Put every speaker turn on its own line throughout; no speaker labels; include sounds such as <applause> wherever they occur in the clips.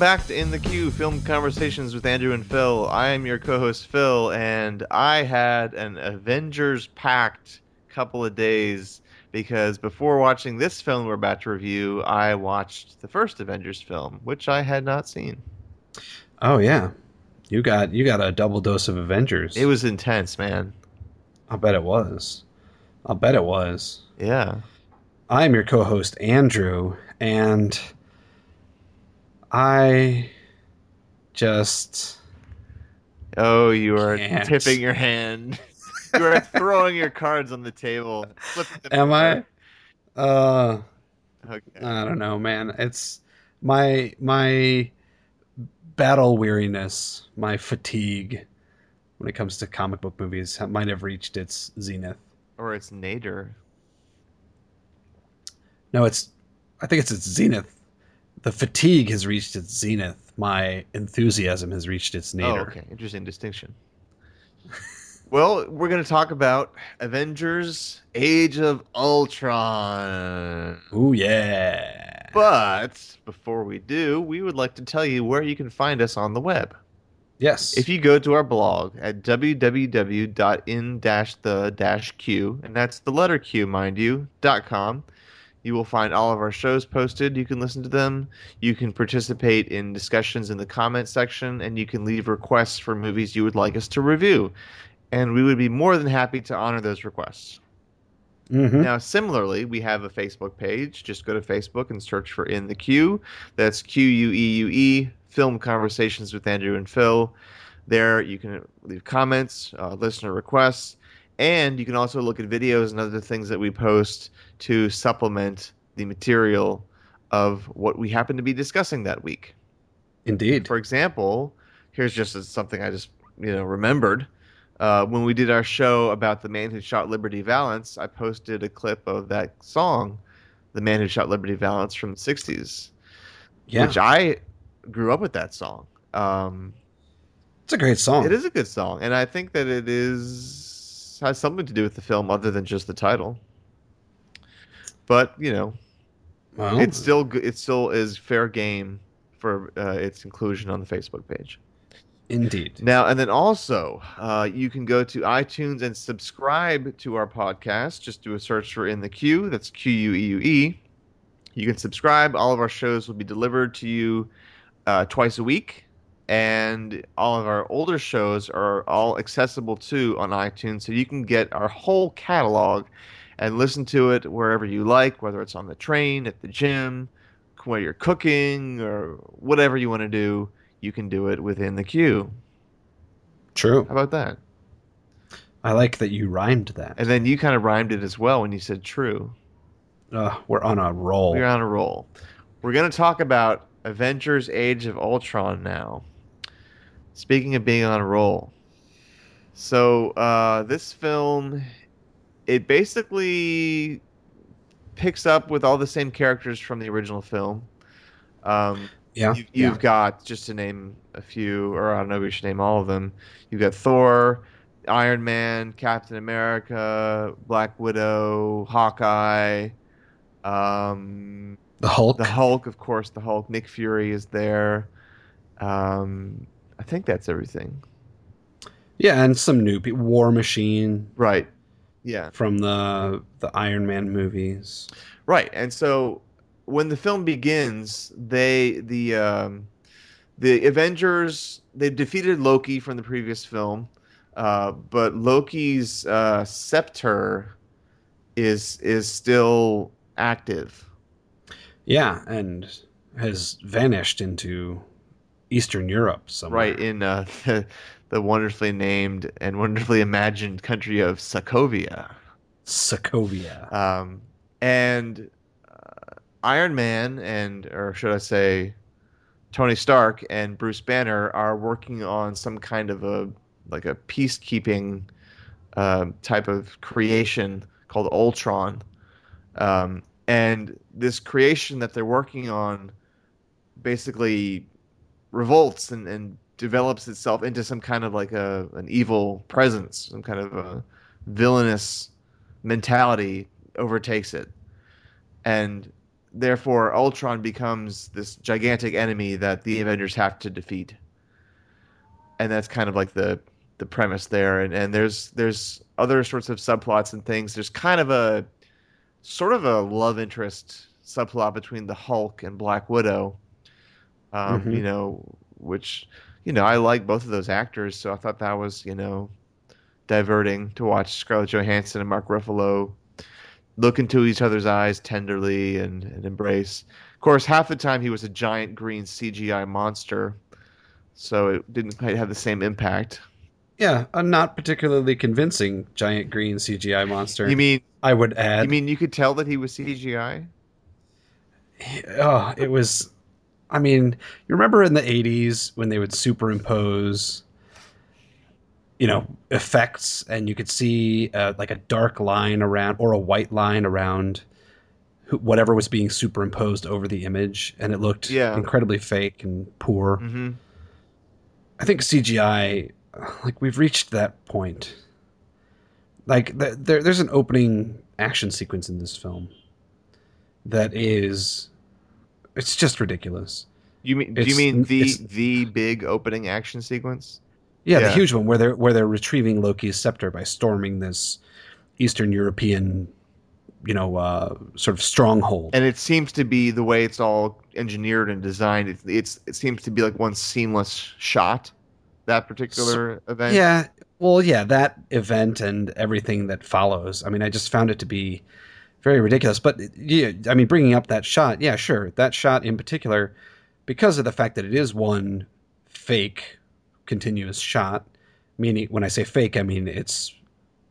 back to In the Queue Film Conversations with Andrew and Phil. I am your co host, Phil, and I had an Avengers packed couple of days because before watching this film we're about to review, I watched the first Avengers film, which I had not seen.
Oh, yeah. You got you got a double dose of Avengers.
It was intense, man.
I'll bet it was. I'll bet it was.
Yeah.
I'm your co host, Andrew, and I just.
Oh, you are
Can't.
tipping your hand. <laughs> you are throwing your cards on the table.
Am I? Uh,
Okay.
I don't know, man. It's my my battle weariness, my fatigue when it comes to comic book movies might have reached its zenith.
Or it's nadir.
No, it's I think it's its zenith. The fatigue has reached its zenith. My enthusiasm has reached its oh, nadir.
Oh, okay. Interesting distinction. <laughs> well, we're going to talk about Avengers Age of Ultron.
Ooh yeah.
But before we do, we would like to tell you where you can find us on the web.
Yes.
If you go to our blog at www.in-the-q, and that's the letter Q, mind you, dot .com, you will find all of our shows posted. You can listen to them. You can participate in discussions in the comment section, and you can leave requests for movies you would like us to review. And we would be more than happy to honor those requests.
Mhm.
Now, similarly, we have a Facebook page. Just go to Facebook and search for In the Queue. That's Q U E U E, Film Conversations with Andrew and Phil. There, you can leave comments, uh, listener requests, and you can also look at videos and other things that we post to supplement the material of what we happen to be discussing that week.
Indeed.
For example, here's just something I just you know remembered. Uh, when we did our show about the man who shot Liberty Valance, I posted a clip of that song, "The Man Who Shot Liberty Valance" from the '60s,
yeah.
which I grew up with that song. Um,
it's a great song.
it is a good song, and I think that it is has something to do with the film other than just the title. But you know,
Well,
it's still it still is fair game for uh, its inclusion on the Facebook page.
indeed.
Now, and then also, uh, you can go to iTunes and subscribe to our podcast. Just do a search for In the Queue. That's Q U E U E. You can subscribe. All of our shows will be delivered to you uh, twice a week. And all of our older shows are all accessible too on iTunes. So you can get our whole catalog and listen to it wherever you like, whether it's on the train, at the gym, while you're cooking, or whatever you want to do you can do it within the queue.
True.
How about that?
I like that you rhymed that.
And then you kind of rhymed it as well when you said true.
Uh, we're on a roll.
We're on a roll. We're going to talk about Avengers Age of Ultron now. Speaking of being on a roll. So, uh, this film, it basically picks up with all the same characters from the original film. Um,
yeah.
you, you've got just to name a few, or I don't know if we should name all of them. You've got Thor, Iron Man, Captain America, Black Widow, Hawkeye, um,
the Hulk.
the Hulk, of course. The Hulk. Nick Fury is there. Um, I think that's everything.
yeah, and some new people. War Machine
Right. Yeah.
from the the Iron Man movies.
Right, and so when the film begins, they the um, the Avengers they've defeated Loki from the previous film, uh, but Loki's uh, scepter is is still active.
Yeah, and has vanished into Eastern Europe somewhere.
Right in uh, the, <laughs> the wonderfully named and wonderfully imagined country of Sokovia.
Sokovia.
Um, and uh, Iron Man and, or should I say, Tony Stark and Bruce Banner are working on some kind of a like a peacekeeping um, type of creation called Ultron. Um, and this creation that they're working on basically revolts and, and develops itself into some kind of like a an evil presence, some kind of a villainous mentality overtakes it. And therefore Ultron becomes this gigantic enemy that the Avengers have to defeat. And that's kind of like the the premise there and and there's there's other sorts of subplots and things. There's kind of a sort of a love interest subplot between the Hulk and Black Widow. Um,
Mhm.
you know, which you know, I like both of those actors, so I thought that was, you know, diverting to watch Scarlett Johansson and Mark Ruffalo look into each other's eyes tenderly and, and embrace. Of course, half the time he was a giant green CGI monster, so it didn't quite have the same impact.
Yeah, a not particularly convincing giant green CGI monster.
You mean
I would add.
you mean you could tell that he was CGI?
oh, it was. I mean, you remember in the '80s when they would superimpose, you know, effects, and you could see uh, like a dark line around or a white line around whatever was being superimposed over the image, and it looked
Yeah.
incredibly fake and poor.
Mm-hmm.
I think CGI, like we've reached that point. Like th- there, there's an opening action sequence in this film that is, it's just ridiculous.
You mean do you mean the the big opening action sequence?
Yeah, the huge one where they're where they're retrieving Loki's scepter by storming this Eastern European, you know, uh, sort of stronghold.
And it seems to be the way it's all engineered and designed. It, it's it seems to be like one seamless shot. That particular event.
Yeah, well, yeah, that event and everything that follows. I mean, I just found it to be very ridiculous. But yeah, I mean, bringing up that shot, yeah, sure, that shot in particular, because of the fact that it is one fake continuous shot. Meaning, when I say fake, I mean it's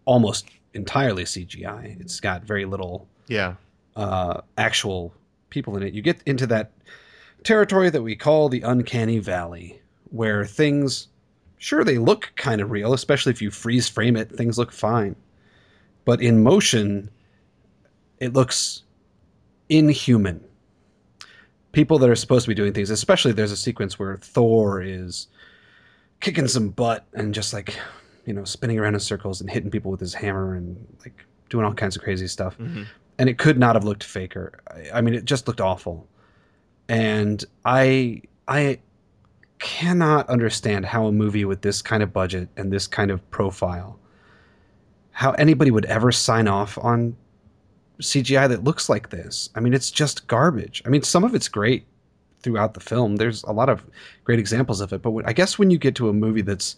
almost entirely CGI. It's got very little
Yeah.
uh, actual people in it. You get into that territory that we call the uncanny valley, where things, sure, they look kind of real, especially if you freeze frame it, things look fine. But in motion, it looks inhuman. People that are supposed to be doing things, especially there's a sequence where Thor is kicking some butt and just like, you know, spinning around in circles and hitting people with his hammer and like doing all kinds of crazy stuff
hmm
and it could not have looked faker. I, I mean, it just looked awful, and I I cannot understand how a movie with this kind of budget and this kind of profile, how anybody would ever sign off on CGI that looks like this. I mean, it's just garbage. I mean, some of it's great throughout the film. There's a lot of great examples of it, but when, I guess when you get to a movie that's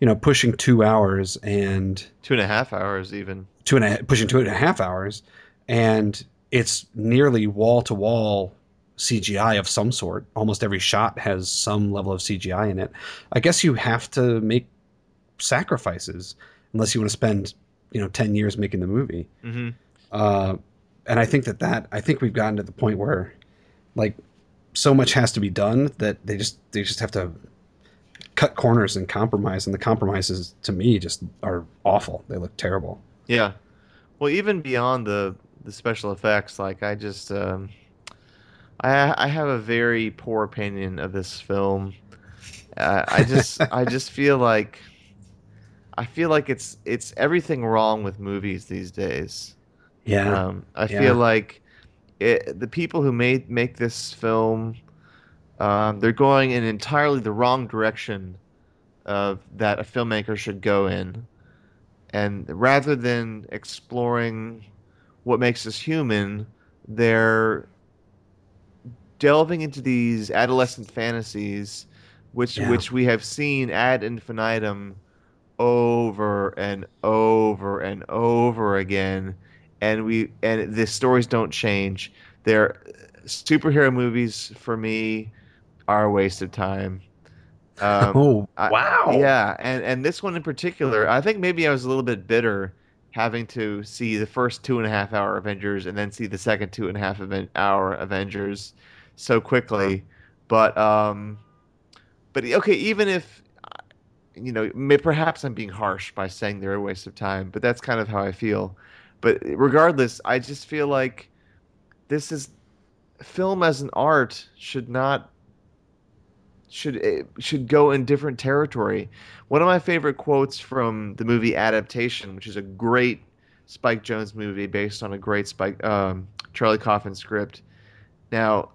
you know pushing two hours and
Two and a half hours even.
two and a pushing two and a half hours, and it's nearly wall to wall CGI of some sort. Almost every shot has some level of CGI in it. I guess you have to make sacrifices unless you want to spend you know ten years making the movie.
hmm
Uh, and I think that that I think we've gotten to the point where like so much has to be done that they just they just have to cut corners and compromise and the compromises to me just are awful they look terrible
Yeah. Well, even beyond the the special effects, like I just um, I I have a very poor opinion of this film. Uh, I just <laughs> I just feel like I feel like it's it's everything wrong with movies these days.
Yeah
Um, I
Yeah.
feel like it, the people who made make this film, um, they're going in entirely the wrong direction of that a filmmaker should go in, and rather than exploring what makes us human, they're delving into these adolescent fantasies, which
Yeah.
which we have seen ad infinitum over and over and over again and we and the stories don't change. They're superhero movies for me are a waste of time. Um, <laughs>
oh
I-
wow.
yeah and and this one in particular i think maybe i was a little bit bitter having to see the first two and a half hour avengers and then see the second two and a half hour avengers so quickly. But um but okay even if you know may, perhaps i'm being harsh by saying they're a waste of time but that's kind of how i feel but regardless i just feel like this is film as an art should not should eh, should go in different territory. One of my favorite quotes from the movie Adaptation, which is a great Spike Jonze movie based on a great Spike um, Charlie Kaufman script, Now,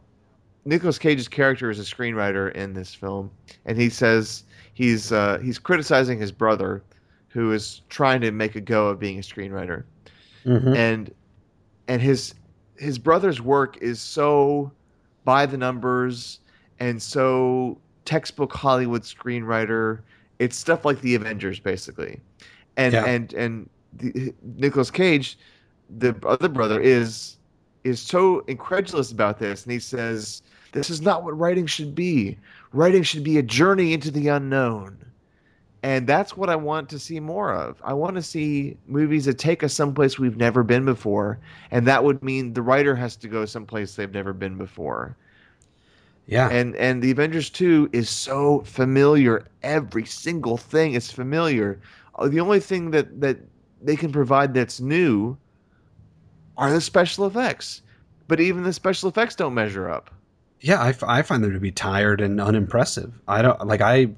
Nicolas Cage's character is a screenwriter in this film, and he says he's uh, he's criticizing his brother, who is trying to make a go of being a screenwriter,
Mhm.
and and his his brother's work is so by the numbers and so textbook Hollywood screenwriter. It's stuff like the Avengers, basically, and
Yeah.
and and the, Nicolas Cage, the other brother, is is so incredulous about this, and he says, "This is not what writing should be. Writing should be a journey into the unknown." And that's what I want to see more of. I want to see movies that take us someplace we've never been before, and that would mean the writer has to go someplace they've never been before.
yeah.
And and the Avengers 2 is so familiar. Every single thing is familiar. Uh, The only thing that that they can provide that's new are the special effects. But even the special effects don't measure up.
Yeah, I, f- I find them to be tired and unimpressive. I don't like I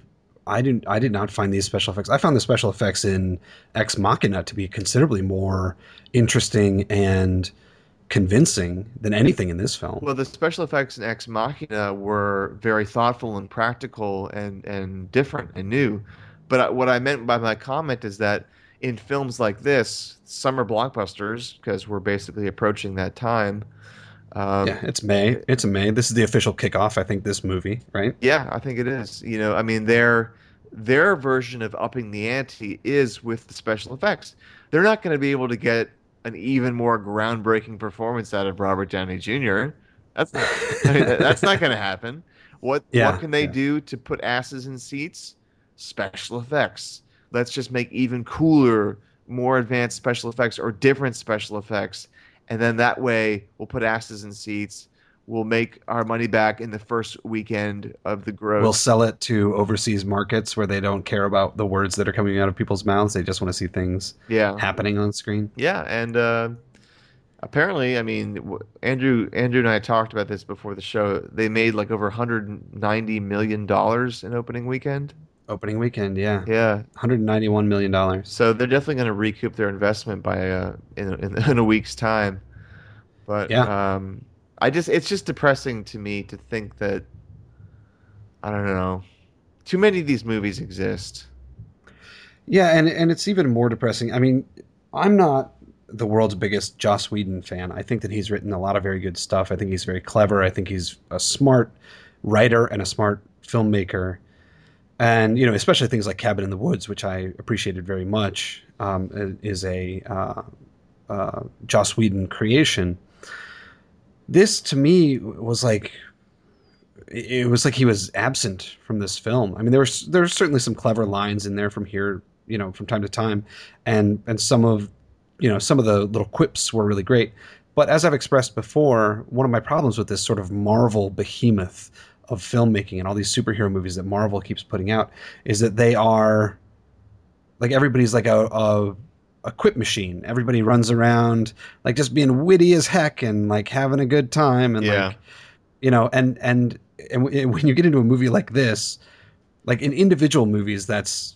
I didn't I did not find these special effects. I found the special effects in Ex Machina to be considerably more interesting and convincing than anything in this film.
Well, the special effects in Ex Machina were very thoughtful and practical and, and different and new. But what I meant by my comment is that in films like this, summer blockbusters, because we're basically approaching that time. Um,
yeah, it's May. It's May. This is the official kickoff. I think this movie, right?
Yeah, I think it is. You know, I mean, their their version of upping the ante is with the special effects. They're not going to be able to get an even more groundbreaking performance out of Robert Downey Jr. That's not, I mean, that's not going to happen. What
Yeah,
what can they
yeah.
do to put asses in seats? Special effects. Let's just make even cooler, more advanced special effects or different special effects, and then that way we'll put asses in seats. We'll make our money back in the first weekend of the gross.
We'll sell it to overseas markets where they don't care about the words that are coming out of people's mouths. They just want to see things
yeah,
happening on screen.
yeah, and uh, apparently, I mean, Andrew, Andrew and I talked about this before the show. They made like over 190 million dollars in opening weekend.
Opening weekend, yeah,
Yeah,
191 million dollars.
so they're definitely going to recoup their investment by uh, in, in <laughs> in a week's time. But
Yeah.
um, I just it's just depressing to me to think that I don't know. Too many of these movies exist.
Yeah, and and it's even more depressing. I mean, I'm not the world's biggest Joss Whedon fan. I think that he's written a lot of very good stuff. I think he's very clever. I think he's a smart writer and a smart filmmaker. And you know, especially things like Cabin in the Woods, which I appreciated very much, um, is a uh, uh, Joss Whedon creation. This to me was like it was like he was absent from this film. I mean, there was there were certainly some clever lines in there from here, you know, from time to time, and and some of you know some of the little quips were really great. But as I've expressed before, one of my problems with this sort of Marvel behemoth of filmmaking and all these superhero movies that Marvel keeps putting out is that they are like everybody's like a, a a quip machine. Everybody runs around like just being witty as heck and like having a good time and
Yeah.
like you know and and and when you get into a movie like this like in individual movies that's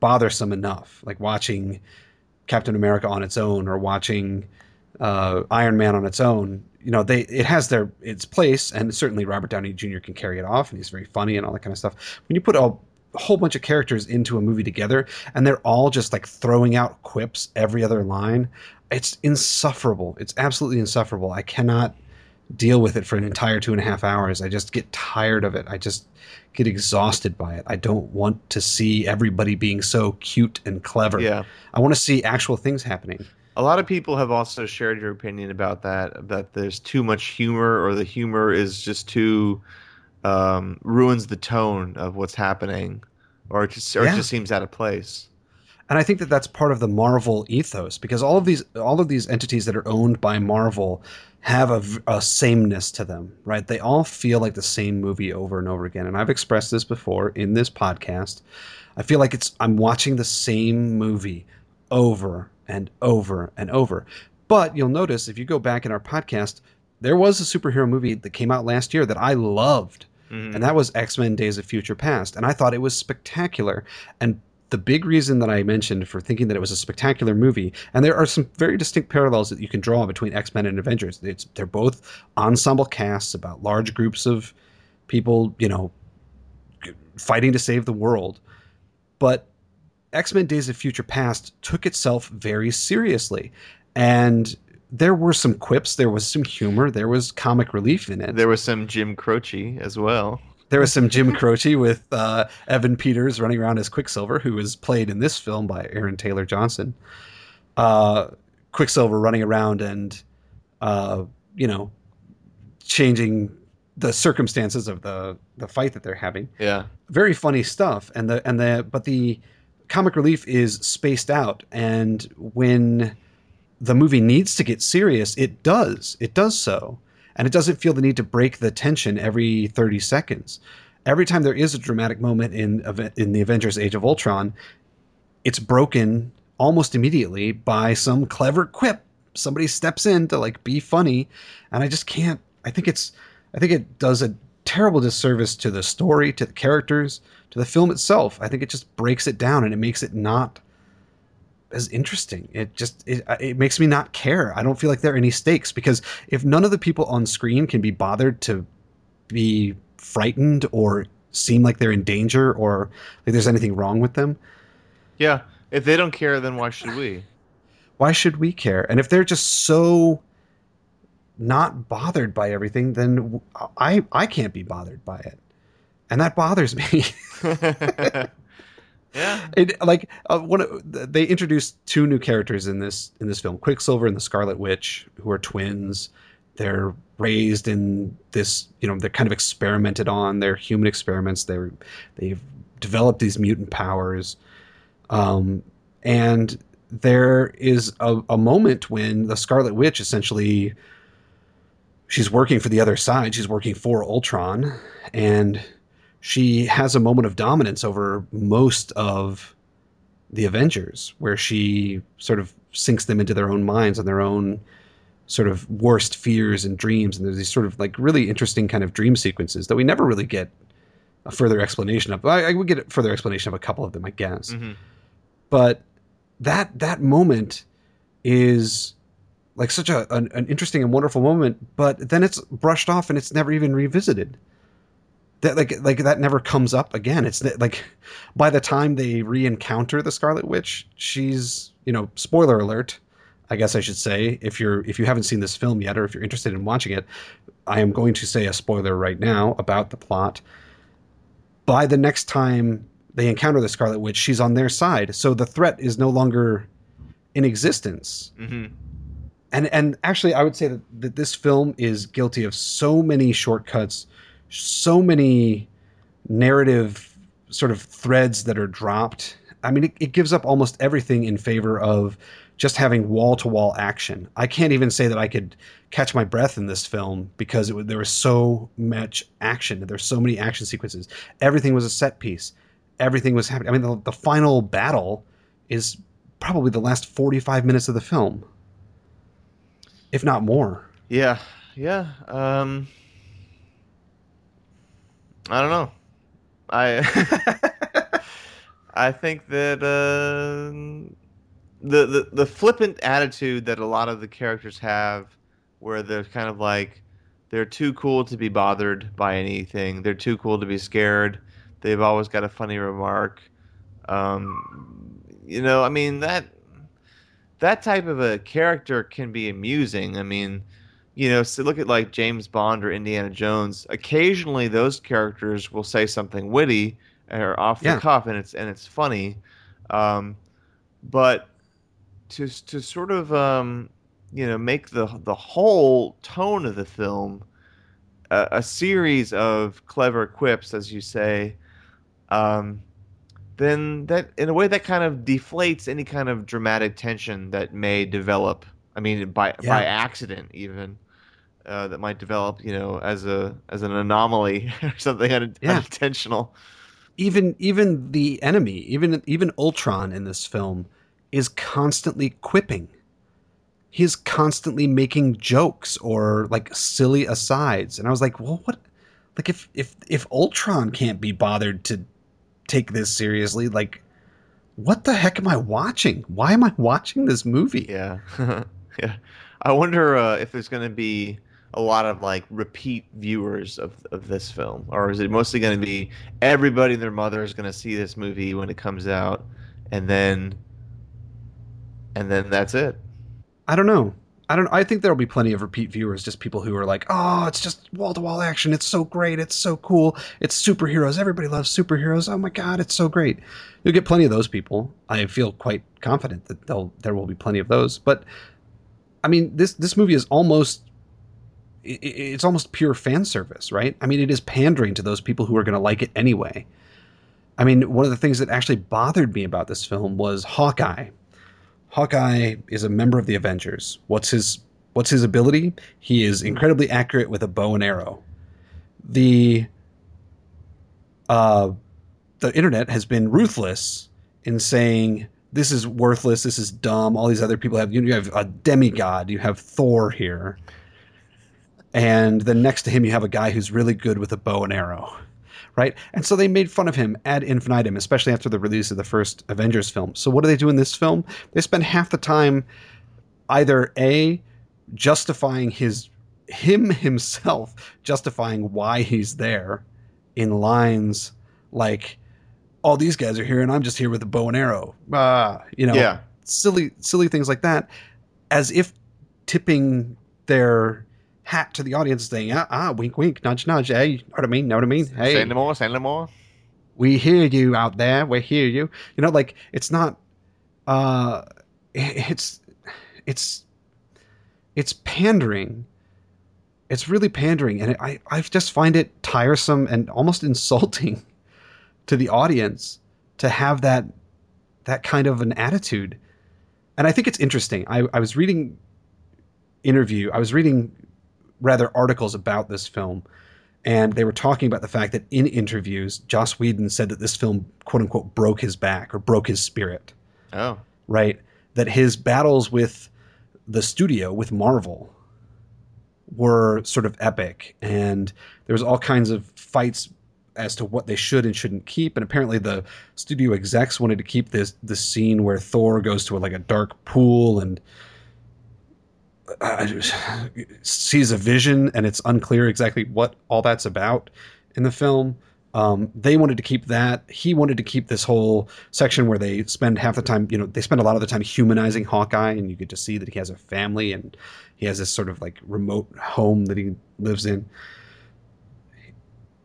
bothersome enough like watching captain america on its own or watching uh, iron man on its own you know they it has their its place and certainly robert downey jr can carry it off and he's very funny and all that kind of stuff when you put a whole bunch of characters into a movie together and they're all just like throwing out quips every other line it's insufferable it's absolutely insufferable i cannot deal with it for an entire two and a half hours. I just get tired of it. I just get exhausted by it. I don't want to see everybody being so cute and clever.
Yeah.
I want to see actual things happening.
A lot of people have also shared your opinion about that, that there's too much humor or the humor is just too um, ruins the tone of what's happening or it just or
Yeah.
it just seems out of place.
And I think that that's part of the Marvel ethos because all of these all of these entities that are owned by Marvel have a sameness to them, right? They all feel like the same movie over and over again. And I've expressed this before in this podcast. I feel like it's I'm watching the same movie over and over and over. But you'll notice if you go back in our podcast, there was a superhero movie that came out last year that I loved
Mhm.
and that was X Men: Days of Future Past, and I thought it was spectacular. And the big reason that I mentioned for thinking that it was a spectacular movie, and there are some very distinct parallels that you can draw between X Men and Avengers. It's, they're both ensemble casts about large groups of people, you know, fighting to save the world. But X Men Days of Future Past took itself very seriously. And there were some quips, there was some humor, there was comic relief in it.
There was some Jim Croce as well.
There was some Jim Croce with uh, Evan Peters running around as Quicksilver, who was played in this film by Aaron Taylor Johnson. Uh, Quicksilver running around and, uh, you know, changing the circumstances of the the fight that they're having.
Yeah,
very funny stuff, and the and the but the comic relief is spaced out, and when the movie needs to get serious, it does. It does so and it doesn't feel the need to break the tension every 30 seconds. Every time there is a dramatic moment in in the Avengers: Age of Ultron, it's broken almost immediately by some clever quip. Somebody steps in to like be funny, and I just can't. I think it's. I think it does a terrible disservice to the story, to the characters, to the film itself. I think it just breaks it down and it makes it not as interesting. It just it, uh, it makes me not care. I don't feel like there are any stakes because if none of the people on screen can be bothered to be frightened or seem like they're in danger or like there's anything wrong with them.
Yeah, if they don't care then why should we? <sighs>
Why should we care? And if they're just so not bothered by everything, then I I can't be bothered by it. And that bothers me. <laughs>
Yeah.
It, like uh, one of, they introduced two new characters in this in this film, Quicksilver and the Scarlet Witch, who are twins. They're raised in this, you know, they're kind of experimented on. They're human experiments. They're they've developed these mutant powers. Um, and there is a, a moment when the Scarlet Witch essentially she's working for the other side. She's working for Ultron, and she has a moment of dominance over most of the Avengers, where she sort of sinks them into their own minds and their own sort of worst fears and dreams. And there's these sort of like really interesting kind of dream sequences that we never really get a further explanation of. I, I would get a further explanation of a couple of them, I guess. Mm-hmm. But that that moment is like such a an, an interesting and wonderful moment, but then it's brushed off and it's never even revisited that like like that never comes up again. It's like by the time they re-encounter the Scarlet Witch, she's you know spoiler alert. I guess I should say if you're if you haven't seen this film yet or if you're interested in watching it, I am going to say a spoiler right now about the plot. By the next time they encounter the Scarlet Witch, she's on their side, so the threat is no longer in existence. Mm-hmm. And and actually, I would say that, that this film is guilty of so many shortcuts so many narrative sort of threads that are dropped. I mean, it, it gives up almost everything in favor of just having wall to wall action. I can't even say that I could catch my breath in this film because it, there was so much action. There's so many action sequences. Everything was a set piece. Everything was happening. I mean, the, the final battle is probably the last 45 minutes of the film, if not more.
Yeah, yeah. Um, I don't know. I <laughs> I think that uh, the, the the flippant attitude that a lot of the characters have, where they're kind of like they're too cool to be bothered by anything. They're too cool to be scared. They've always got a funny remark. Um, you know, I mean that that type of a character can be amusing. I mean, you know, so look at like James Bond or Indiana Jones. Occasionally, those characters will say something witty or off the cuff, and it's and it's funny. Um, but to to sort of um, you know make the the whole tone of the film a, a series of clever quips, as you say, um, then that in a way that kind of deflates any kind of dramatic tension that may develop. I mean, by yeah. by accident even uh, that might develop, you know, as a as an anomaly <laughs> or something un- yeah. unintentional.
Even even the enemy, even even Ultron in this film, is constantly quipping. He's constantly making jokes or like silly asides, and I was like, well, what? Like if if if Ultron can't be bothered to take this seriously, like what the heck am I watching? Why am I watching this movie?
Yeah, <laughs> yeah. I wonder uh, if there's going to be a lot of like repeat viewers of of this film, or is it mostly going to be everybody and their mother is going to see this movie when it comes out, and then and then that's it.
I don't know. I don't. I think there'll be plenty of repeat viewers, just people who are like, "Oh, it's just wall to wall action. It's so great. It's so cool. It's superheroes. Everybody loves superheroes. Oh my god, it's so great." You'll get plenty of those people. I feel quite confident that there will be plenty of those. But I mean, this this movie is almost it, it's almost pure fan service, right? I mean, it is pandering to those people who are going to like it anyway. I mean, one of the things that actually bothered me about this film was Hawkeye Hawkeye is a member of the Avengers. What's his what's his ability? He is incredibly accurate with a bow and arrow. The uh the internet has been ruthless in saying this is worthless, this is dumb. All these other people have you have a demigod, you have Thor here. And then next to him you have a guy who's really good with a bow and arrow right? And so they made fun of him ad infinitum, especially after the release of the first Avengers film. So what do they do in this film? They spend half the time either a justifying his him himself justifying why he's there in lines like all oh, these guys are here and I'm just here with a bow and arrow. Ah, you know,
yeah.
silly silly things like that as if tipping their hat to the audience saying, ah, ah, wink, wink, nudge, nudge. Hey, know what I mean? Know what I mean? Hey,
say no more, say no more.
We hear you out there. We hear you. You know, like it's not. Uh, it's it's it's pandering. It's really pandering, and I I just find it tiresome and almost <laughs> insulting to the audience to have that that kind of an attitude. And I think it's interesting. I, I was reading interview. I was reading rather articles about this film, and they were talking about the fact that in interviews, Joss Whedon said that this film "quote unquote" broke his back or broke his spirit.
Oh,
right. That his battles with the studio with Marvel were sort of epic, and there was all kinds of fights as to what they should and shouldn't keep. And apparently, the studio execs wanted to keep this this scene where Thor goes to a, like a dark pool and sees a vision, and it's unclear exactly what all that's about in the film. Um, they wanted to keep that. He wanted to keep this whole section where they spend half the time, you know, they spend a lot of the time humanizing Hawkeye, and you get to see that he has a family and he has this sort of like remote home that he lives in.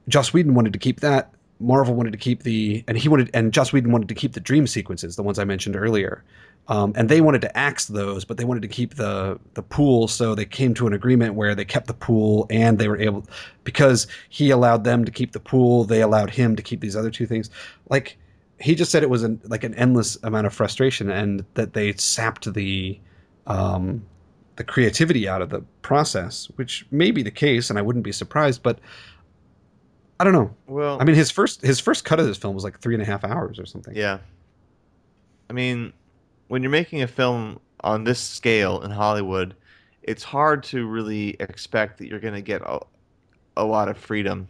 Joss Whedon wanted to keep that. Marvel wanted to keep the, and he wanted, and Joss Whedon wanted to keep the dream sequences, the ones I mentioned earlier. Um, and they wanted to axe those, but they wanted to keep the the pool. So they came to an agreement where they kept the pool, and they were able because he allowed them to keep the pool. They allowed him to keep these other two things. Like he just said, it was an, like an endless amount of frustration, and that they sapped the um, the creativity out of the process, which may be the case, and I wouldn't be surprised. But I don't know.
Well,
I mean, his first his first cut of this film was like three and a half hours or something.
Yeah. I mean, when you're making a film on this scale in Hollywood, it's hard to really expect that you're going to get a, a lot of freedom.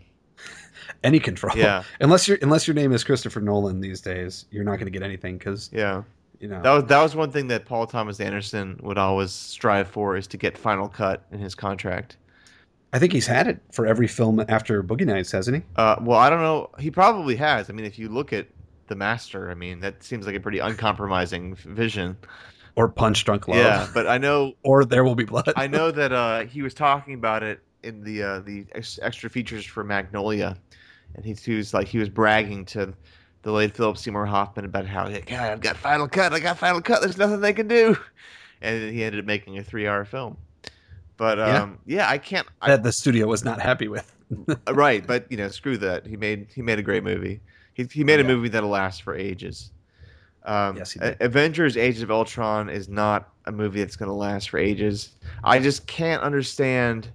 <laughs>
Any control,
yeah. <laughs>
Unless your unless your name is Christopher Nolan these days, you're not going to get anything because
yeah,
you know
that was that was one thing that Paul Thomas Anderson would always strive for is to get final cut in his contract.
I think he's had it for every film after Boogie Nights, hasn't he?
Uh, well, I don't know. He probably has. I mean, if you look at the master. I mean, that seems like a pretty uncompromising vision.
Or Punch Drunk Love.
Yeah, but I know. <laughs>
or There Will Be Blood.
I know that uh, he was talking about it in the uh, the ex- extra features for Magnolia, and he, he, was like he was bragging to the late Philip Seymour Hoffman about how like, God, I've got Final Cut, I got Final Cut. There's nothing they can do, and he ended up making a three-hour film. But um, yeah. yeah, I can't.
That the studio was not happy with. <laughs>
right, but you know, screw that. He made he made a great movie. He, he made a movie that'll last for ages. Um,
yes.
Avengers: Age of Ultron is not a movie that's going to last for ages. I just can't understand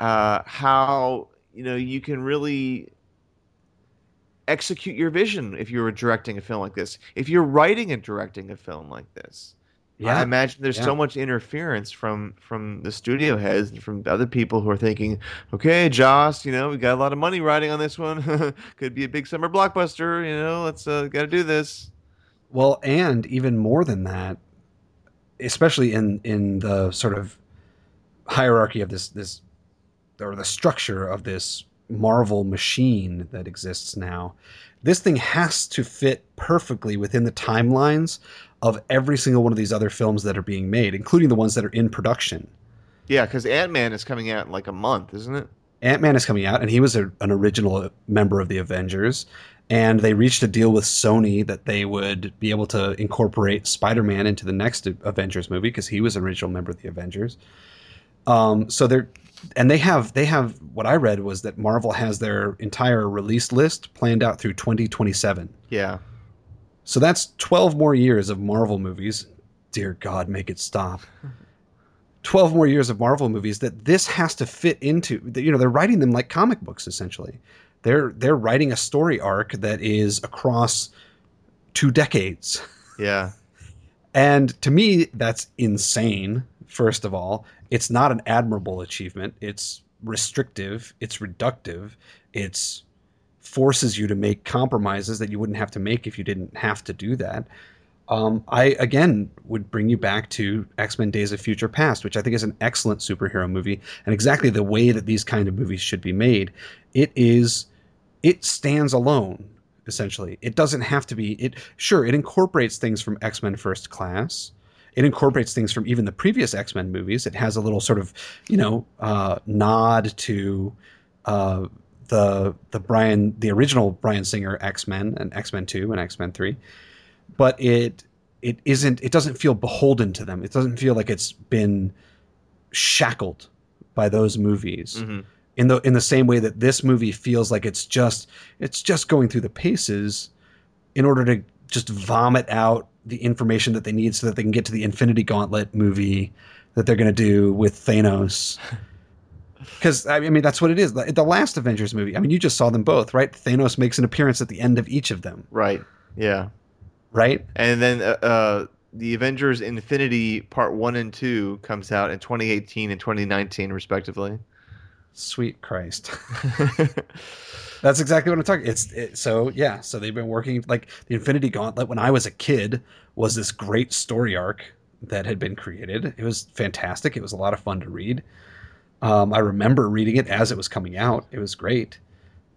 uh, how you know you can really execute your vision if you're directing a film like this. If you're writing and directing a film like this, yeah. I imagine there's yeah. so much interference from from the studio heads and from other people who are thinking, okay, Joss, you know, we got a lot of money riding on this one. <laughs> Could be a big summer blockbuster. You know, let's uh, got to do this.
Well, and even more than that, especially in in the sort of hierarchy of this this or the structure of this Marvel machine that exists now, this thing has to fit perfectly within the timelines of every single one of these other films that are being made, including the ones that are in production.
Yeah, because Ant Man is coming out in like a month, isn't it?
Ant Man is coming out, and he was a, an original member of the Avengers. And they reached a deal with Sony that they would be able to incorporate Spider Man into the next Avengers movie because he was an original member of the Avengers. Um, so they're and they have they have what I read was that Marvel has their entire release list planned out through 2027.
Yeah.
So that's 12 more years of Marvel movies. Dear God, make it stop. 12 more years of Marvel movies that this has to fit into. You know, they're writing them like comic books essentially. They're they're writing a story arc that is across two decades.
Yeah.
And to me that's insane. First of all, it's not an admirable achievement. It's restrictive, it's reductive, it's forces you to make compromises that you wouldn't have to make if you didn't have to do that. Um, I again would bring you back to X Men: Days of Future Past, which I think is an excellent superhero movie, and exactly the way that these kind of movies should be made. It is, it stands alone essentially. It doesn't have to be. It sure it incorporates things from X Men First Class. It incorporates things from even the previous X Men movies. It has a little sort of you know uh, nod to. Uh, the the Bryan the original Bryan Singer X Men and X Men Two and X Men Three, but it it isn't it doesn't feel beholden to them. It doesn't feel like it's been shackled by those movies.
Mm-hmm.
In the in the same way that this movie feels like it's just it's just going through the paces in order to just vomit out the information that they need so that they can get to the Infinity Gauntlet movie that they're going to do with Thanos. <laughs> Because I mean, that's what it is. The, the last Avengers movie. I mean, you just saw them both, right? Thanos makes an appearance at the end of each of them,
Right. Yeah.
right?
And then uh, uh, the Avengers Infinity Part 1 and 2 comes out in 2018 and 2019, respectively.
Sweet Christ. <laughs> That's exactly what I'm talking. It's it, so yeah. So they've been working like the Infinity Gauntlet. When I was a kid, was this great story arc that had been created. It was fantastic. It was a lot of fun to read. Um, I remember reading it as it was coming out. It was great,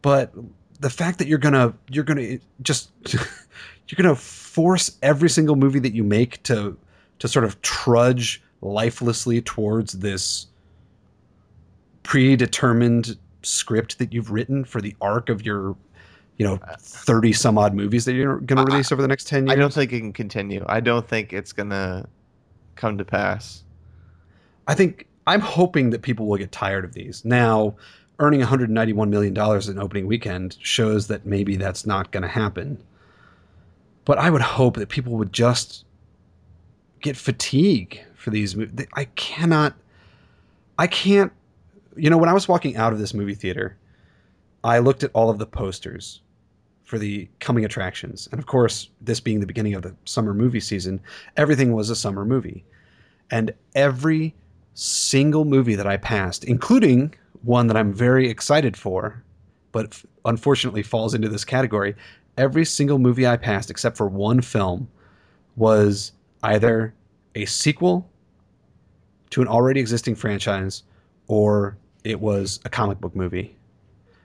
but the fact that you're gonna you're gonna just <laughs> you're gonna force every single movie that you make to to sort of trudge lifelessly towards this predetermined script that you've written for the arc of your you know 30 some odd movies that you're going to release over the next 10 years
I don't think it can continue. I don't think it's going to come to pass.
I think I'm hoping that people will get tired of these. Now, earning 191 million dollars in opening weekend shows that maybe that's not going to happen. But I would hope that people would just get fatigue for these movies. I cannot I can't you know when I was walking out of this movie theater, I looked at all of the posters for the coming attractions. And of course, this being the beginning of the summer movie season, everything was a summer movie. And every single movie that I passed, including one that I'm very excited for, but f- unfortunately falls into this category, every single movie I passed, except for one film, was either a sequel to an already existing franchise or it was a comic book movie.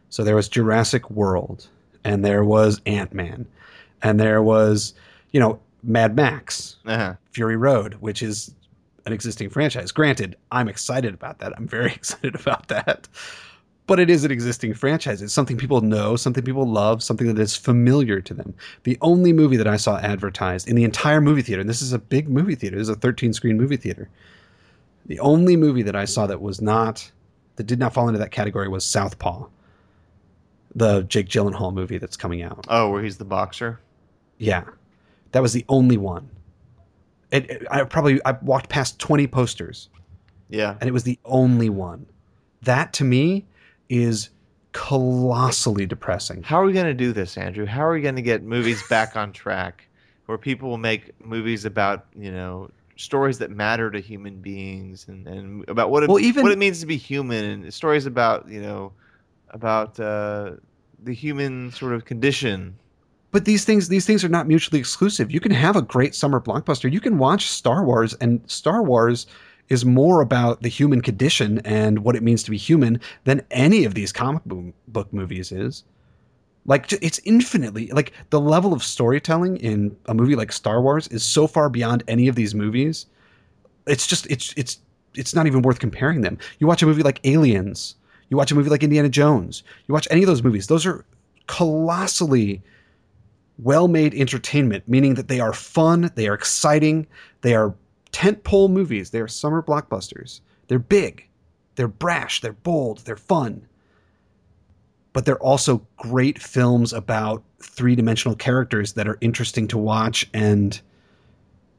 So there was Jurassic World, and there was Ant Man, and there was, you know, Mad Max,
Uh-huh.
Fury Road, which is an existing franchise. Granted, I'm excited about that. I'm very <laughs> excited about that. But it is an existing franchise. It's something people know, something people love, something that is familiar to them. The only movie that I saw advertised in the entire movie theater, and this is a big movie theater, this is a 13 screen movie theater. The only movie that I saw that was not, that did not fall into that category was Southpaw, the Jake Gyllenhaal movie that's coming out.
Oh, where he's the boxer?
Yeah, that was the only one. It, it- I probably I walked past twenty posters,
Yeah.
and it was the only one. That to me is colossally depressing.
How are we going to do this, Andrew? How are we going to get movies back on track where people will make movies about, you know, stories that matter to human beings and, and about what it,
Well, even-
what it means to be human and stories about, you know, about uh, the human sort of condition.
But these things these things are not mutually exclusive. You can have a great summer blockbuster. You can watch Star Wars, and Star Wars is more about the human condition and what it means to be human than any of these comic book movies is. Like it's infinitely like the level of storytelling in a movie like Star Wars is so far beyond any of these movies. It's just it's it's it's not even worth comparing them. You watch a movie like Aliens, you watch a movie like Indiana Jones, you watch any of those movies. Those are colossally well-made entertainment, meaning that they are fun, they are exciting, they are tentpole movies, they are summer blockbusters. They're big, they're brash, they're bold, they're fun but they're also great films about three-dimensional characters that are interesting to watch and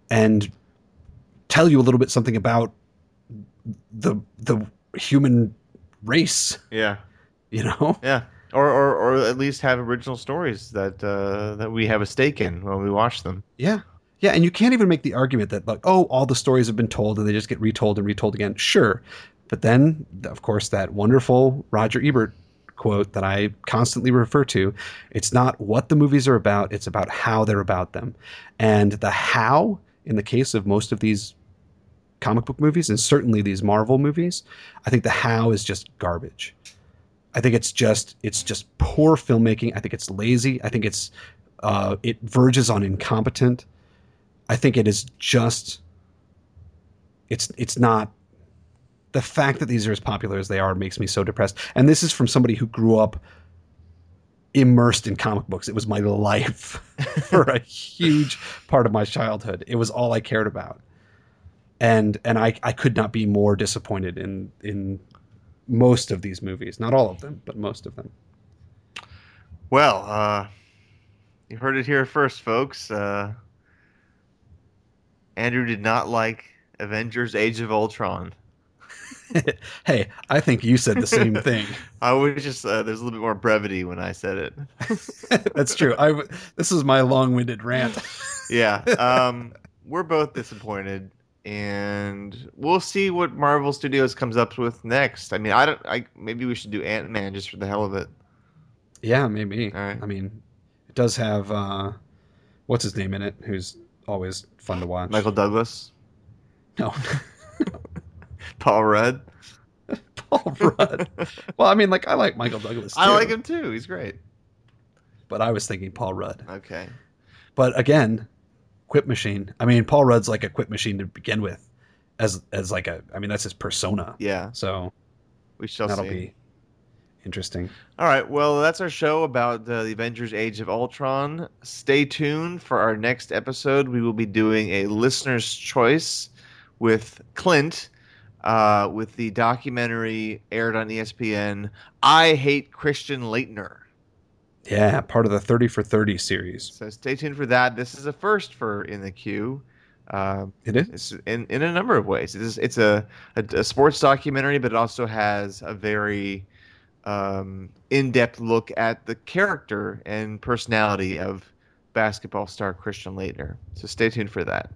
and tell you a little bit something about the the human race.
Yeah.
You know?
Yeah. Or, or, or at least have original stories that uh, that we have a stake in when we watch them.
Yeah. Yeah, and you can't even make the argument that like, oh, all the stories have been told and they just get retold and retold again. Sure. But then, of course, that wonderful Roger Ebert quote that I constantly refer to. It's not what the movies are about, it's about how they're about them. And the how, in the case of most of these comic book movies, and certainly these Marvel movies, I think the how is just garbage. I think it's just it's just poor filmmaking. I think it's lazy. I think it's uh, it verges on incompetent. I think it is just it's it's not the fact that these are as popular as they are makes me so depressed. And this is from somebody who grew up immersed in comic books. It was my life <laughs> for a huge part of my childhood. It was all I cared about. And and I, I could not be more disappointed in in most of these movies. Not all of them, but most of them.
Well, uh, you heard it here first, folks. Uh, Andrew did not like Avengers Age of Ultron. <laughs>
hey, I think you said the same thing. <laughs>
I was just uh, there's a little bit more brevity when I said
it. <laughs> That's true. I this is my long-winded rant.
yeah, um, we're both disappointed, and we'll see what Marvel Studios comes up with next. I mean, I don't. I maybe we should do Ant Man just for the hell of it.
Yeah, maybe. I mean, it does have uh, what's his name in it? Who's always fun to watch?
Michael Douglas.
No. <laughs>
Paul Rudd. <laughs>
Paul Rudd. well, I mean, like I like Michael Douglas. Too,
I like him too. He's great.
But I was thinking Paul Rudd.
Okay.
But again, Quip Machine. I mean, Paul Rudd's like a Quip Machine to begin with, as as like a. I mean, that's his persona.
Yeah.
So
we shall see
that'll
see.
be interesting.
All right. Well, that's our show about uh, the Avengers: Age of Ultron. Stay tuned for our next episode. We will be doing a listener's choice with Clint uh, with the documentary aired on ESPN. I hate Christian Laettner.
Yeah, part of the Thirty for Thirty series.
So stay tuned for that. This is a first for in the queue. Uh,
it is
in in a number of ways. It is it's a, a, a sports documentary, but it also has a very um, in depth look at the character and personality of basketball star Christian Laettner. So stay tuned for that.